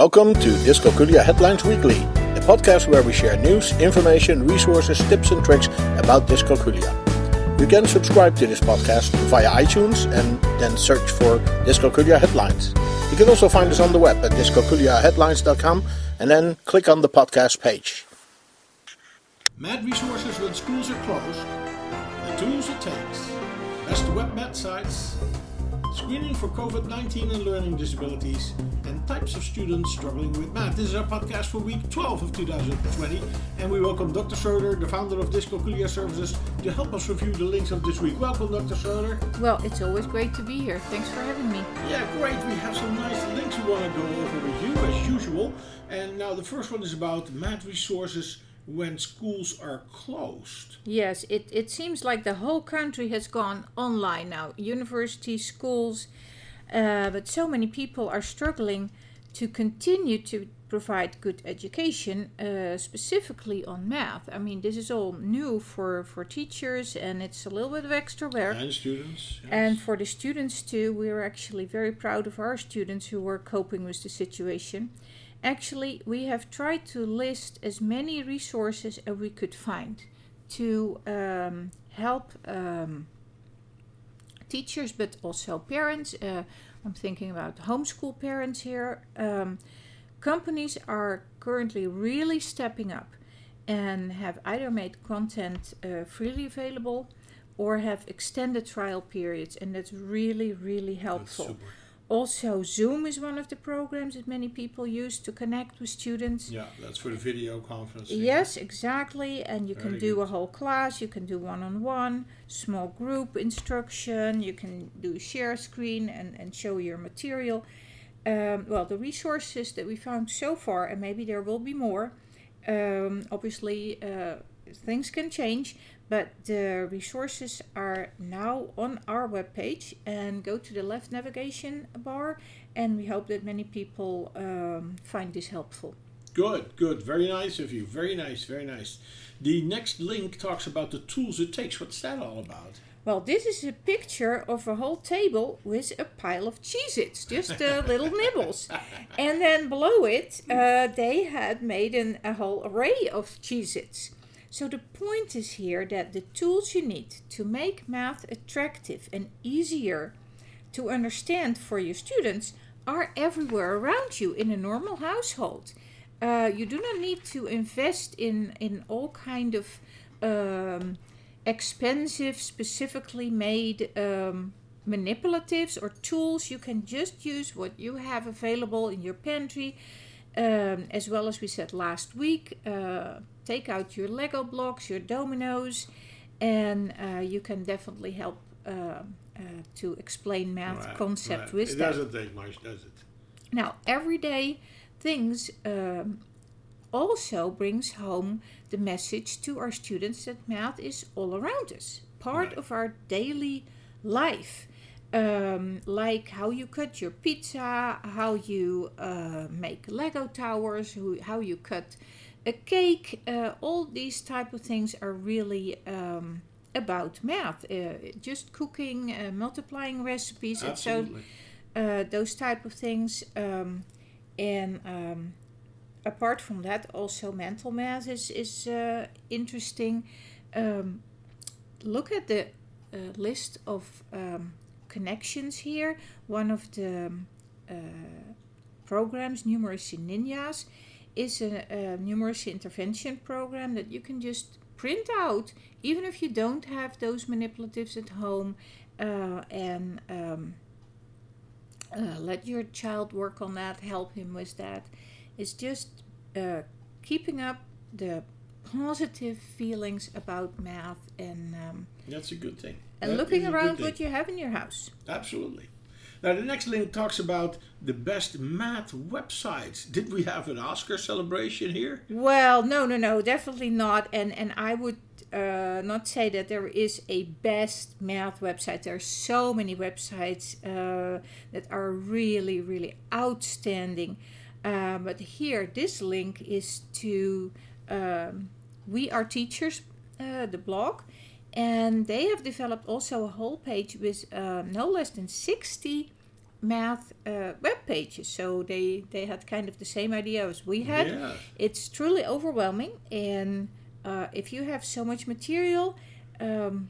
Welcome to Dyscalculia Headlines Weekly, a podcast where we share news, information, resources, tips, and tricks about dyscalculia. You can subscribe to this podcast via iTunes and then search for Dyscalculia Headlines. You can also find us on the web at dyscalculiaheadlines.com and then click on the podcast page. Mad resources when schools are closed, the tools it takes, best web math sites, screening for COVID 19 and learning disabilities, and types of students struggling with math. This is our podcast for week 12 of 2020, and we welcome Dr. Schroeder, the founder of Dyscalculia Services, to help us review the links of this week. Welcome, Dr. Schroeder. Well, it's always great to be here. Thanks for having me. Yeah, great. We have some nice links we want to go over with you, as usual. And now the first one is about math resources when schools are closed. Yes, it, it seems like the whole country has gone online now. Universities, schools, uh, but so many people are struggling to continue to provide good education, uh, specifically on math. I mean, this is all new for, for teachers and it's a little bit of extra work. And students. Yes. And for the students too, we are actually very proud of our students who are coping with the situation. Actually, we have tried to list as many resources as we could find to um, help um, teachers, but also parents. Uh, I'm thinking about homeschool parents here. Um, companies are currently really stepping up and have either made content uh, freely available or have extended trial periods, and that's really, really helpful. Also, Zoom is one of the programs that many people use to connect with students. Yeah, that's for the video conferencing. Yes, exactly. And you Very can do good. a whole class, you can do one on one, small group instruction, you can do share screen and, and show your material. Um, well, the resources that we found so far, and maybe there will be more, um, obviously uh, things can change, but the resources are now on our webpage and go to the left navigation bar, and we hope that many people um, find this helpful. Good, good. Very nice of you. Very nice, very nice. The next link talks about the tools it takes. What's that all about? Well, this is a picture of a whole table with a pile of Cheez Its, just uh, little nibbles. And then below it, uh, they had made an, a whole array of Cheez Its. So the point is here that the tools you need to make math attractive and easier to understand for your students are everywhere around you in a normal household. Uh, you do not need to invest in, in all kind of um, expensive, specifically made um, manipulatives or tools. You can just use what you have available in your pantry. Um, as well as we said last week, uh, take out your Lego blocks, your dominoes, and uh, you can definitely help uh, uh, to explain math Right, concept right. with It that. doesn't take much, does it? Now, everyday things um, also brings home the message to our students that math is all around us, part Right. of our daily life. Um, like how you cut your pizza, how you uh, make Lego towers, who, how you cut a cake. Uh, all these type of things are really um, about math. Uh, just cooking, uh, multiplying recipes, and so uh, those type of things. Um, and um, apart from that, also mental math is is uh, interesting. Um, look at the uh, list of um, connections here. One of the um, uh, programs, Numeracy Ninjas, is a, a numeracy intervention program that you can just print out, even if you don't have those manipulatives at home, uh, and um, uh, let your child work on that, help him with that. It's just uh, keeping up the positive feelings about math and um, That's a good thing. and That looking around what you have in your house. Absolutely. Now, the next link talks about the best math websites. Did we have an Oscar celebration here? Well, no, no, no, definitely not. And and I would uh, not say that there is a best math website. There are so many websites uh, that are really, really outstanding. Uh, but here, this link is to um, We Are Teachers, uh, the blog, and they have developed also a whole page with uh, no less than 60 math uh, web pages. So they, they had kind of the same idea as we had. Yeah. It's truly overwhelming. And uh, if you have so much material um,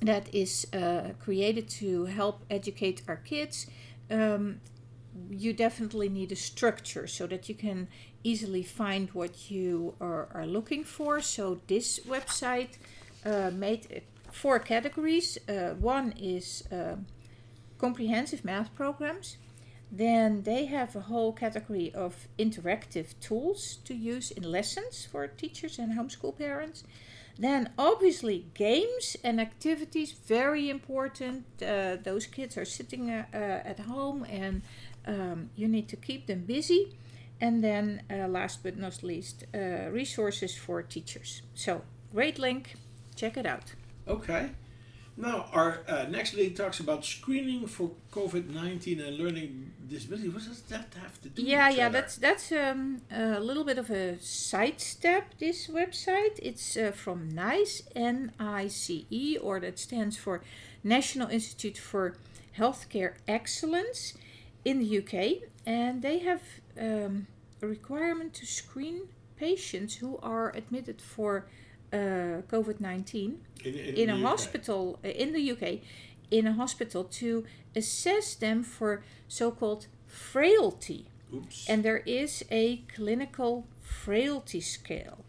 that is uh, created to help educate our kids, um, you definitely need a structure so that you can easily find what you are, are looking for. So this website made uh, four categories. Uh, one is um comprehensive math programs. Then they have a whole category of interactive tools to use in lessons for teachers and homeschool parents. Then, obviously, games and activities, very important. Uh, those kids are sitting uh, uh, at home and um, you need to keep them busy. And then, last but not least, resources for teachers. So, great link, check it out. Okay. Now, our uh, next link talks about screening for COVID 19 and learning disability. What does that have to do yeah yeah other? that's that's um, a little bit of a sidestep this website it's uh, from nice n-i-c-e or that stands for national institute for healthcare excellence in the uk and they have um, a requirement to screen patients who are admitted for uh, covid-19 in, in, in a UK. hospital uh, in the UK in a hospital to assess them for so-called frailty Oops. and there is a clinical frailty scale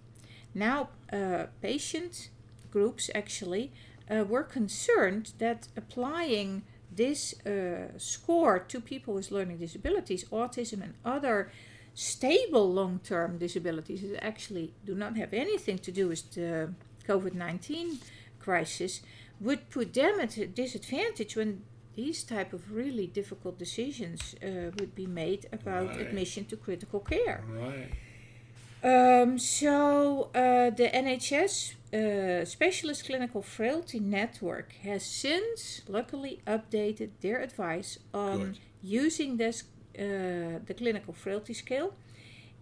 now uh, patient groups actually uh, were concerned that applying this uh, score to people with learning disabilities autism and other stable long-term disabilities that actually do not have anything to do with the covid-19 crisis would put them at a disadvantage when these type of really difficult decisions uh, would be made about Right. admission to critical care. right. Um, so uh, the NHS uh, Specialist Clinical Frailty Network has since luckily updated their advice on Good. using this the clinical frailty scale.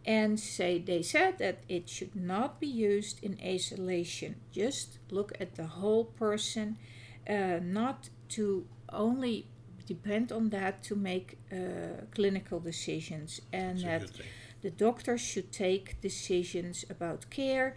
And say they said that it should not be used in isolation. Just look at the whole person uh, not to only depend on that to make uh, clinical decisions. And that the doctor should take decisions about care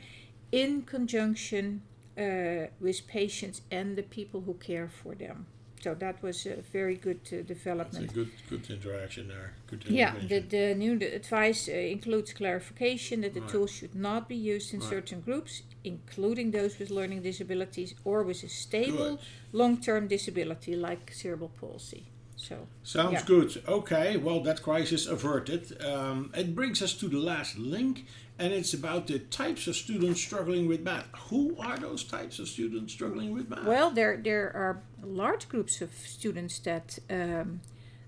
in conjunction uh, with patients and the people who care for them. So that was a very good uh, That's a development. good, good interaction there. Good Yeah, the, the new advice uh, includes clarification that the Right. tools should not be used in Right. certain groups, including those with learning disabilities or with a stable long term disability like cerebral palsy. So, Sounds Yeah. good. Okay, well, that crisis averted. Um, it brings us to the last link, and it's about the types of students struggling with math. Who are those types of students struggling with math? Well, there there are large groups of students that um,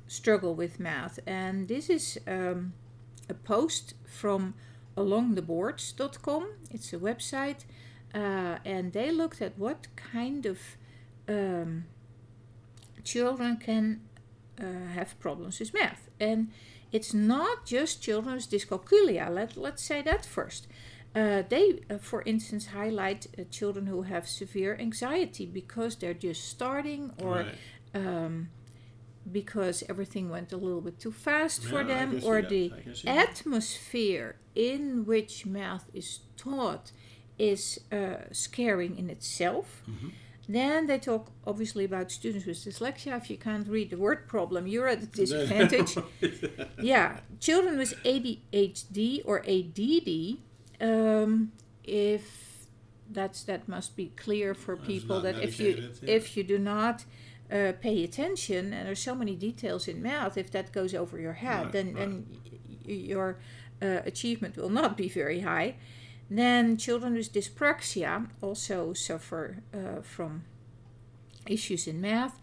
struggle with math, and this is um, a post from alongtheboards.com. It's a website, uh, and they looked at what kind of um, children can uh, have problems with math, and it's not just children with dyscalculia. Let let's say that first. Uh, they, uh, for instance, highlight uh, children who have severe anxiety because they're just starting or Right. um, because everything went a little bit too fast for Yeah, them or the I can see that. atmosphere in which math is taught is uh, scaring in itself. Mhm. Then they talk obviously about students with dyslexia. If you can't read the word problem, you're at a disadvantage yeah, children with ADHD or ADD, um, if that's that must be clear for That's people that if you yeah. if you do not uh, pay attention and there's so many details in math, if that goes over your head, Right, then right. then your uh, achievement will not be very high. Then children with dyspraxia also suffer uh, from issues in math.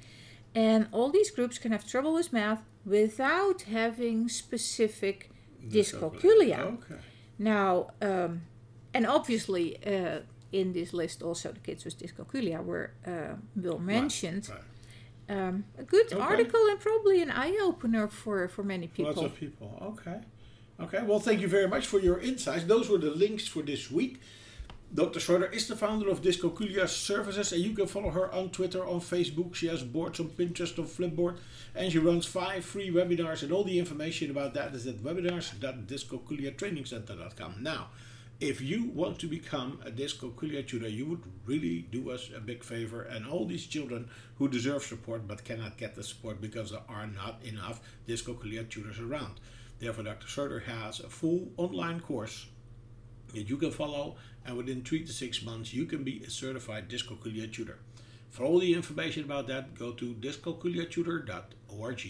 And all these groups can have trouble with math without having specific dyscalculia. Okay. Now, um, and obviously, uh, in this list, also the kids with dyscalculia were uh, well mentioned. right. Um, a good Okay. article and probably an eye opener for, for many people. Lots of people. Okay. Okay. Well, thank you very much for your insights. Those were the links for this week. Dr. Schroeder is the founder of Dyscalculia Services, and you can follow her on Twitter, on Facebook. She has boards on Pinterest, on Flipboard, and she runs five free webinars. And all the information about that is at webinars.dyscalculiatrainingcenter.com. Now, if you want to become a dyscalculia tutor, you would really do us a big favor. And all these children who deserve support but cannot get the support because there are not enough dyscalculia tutors around. Therefore, Dr. Schroeder has a full online course that you can follow, and within three to six months, you can be a certified dyscalculia tutor. For all the information about that, go to dyscalculiatutor.org.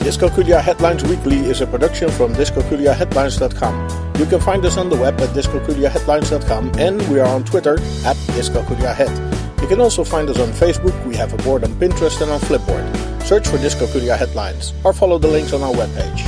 Dyscalculia Headlines Weekly is a production from dyscalculiaheadlines.com. You can find us on the web at dyscalculiaheadlines.com and we are on Twitter at dyscalculiahead. You can also find us on Facebook, we have a board on Pinterest and on Flipboard. Search for Dyscalculia Headlines or follow the links on our webpage.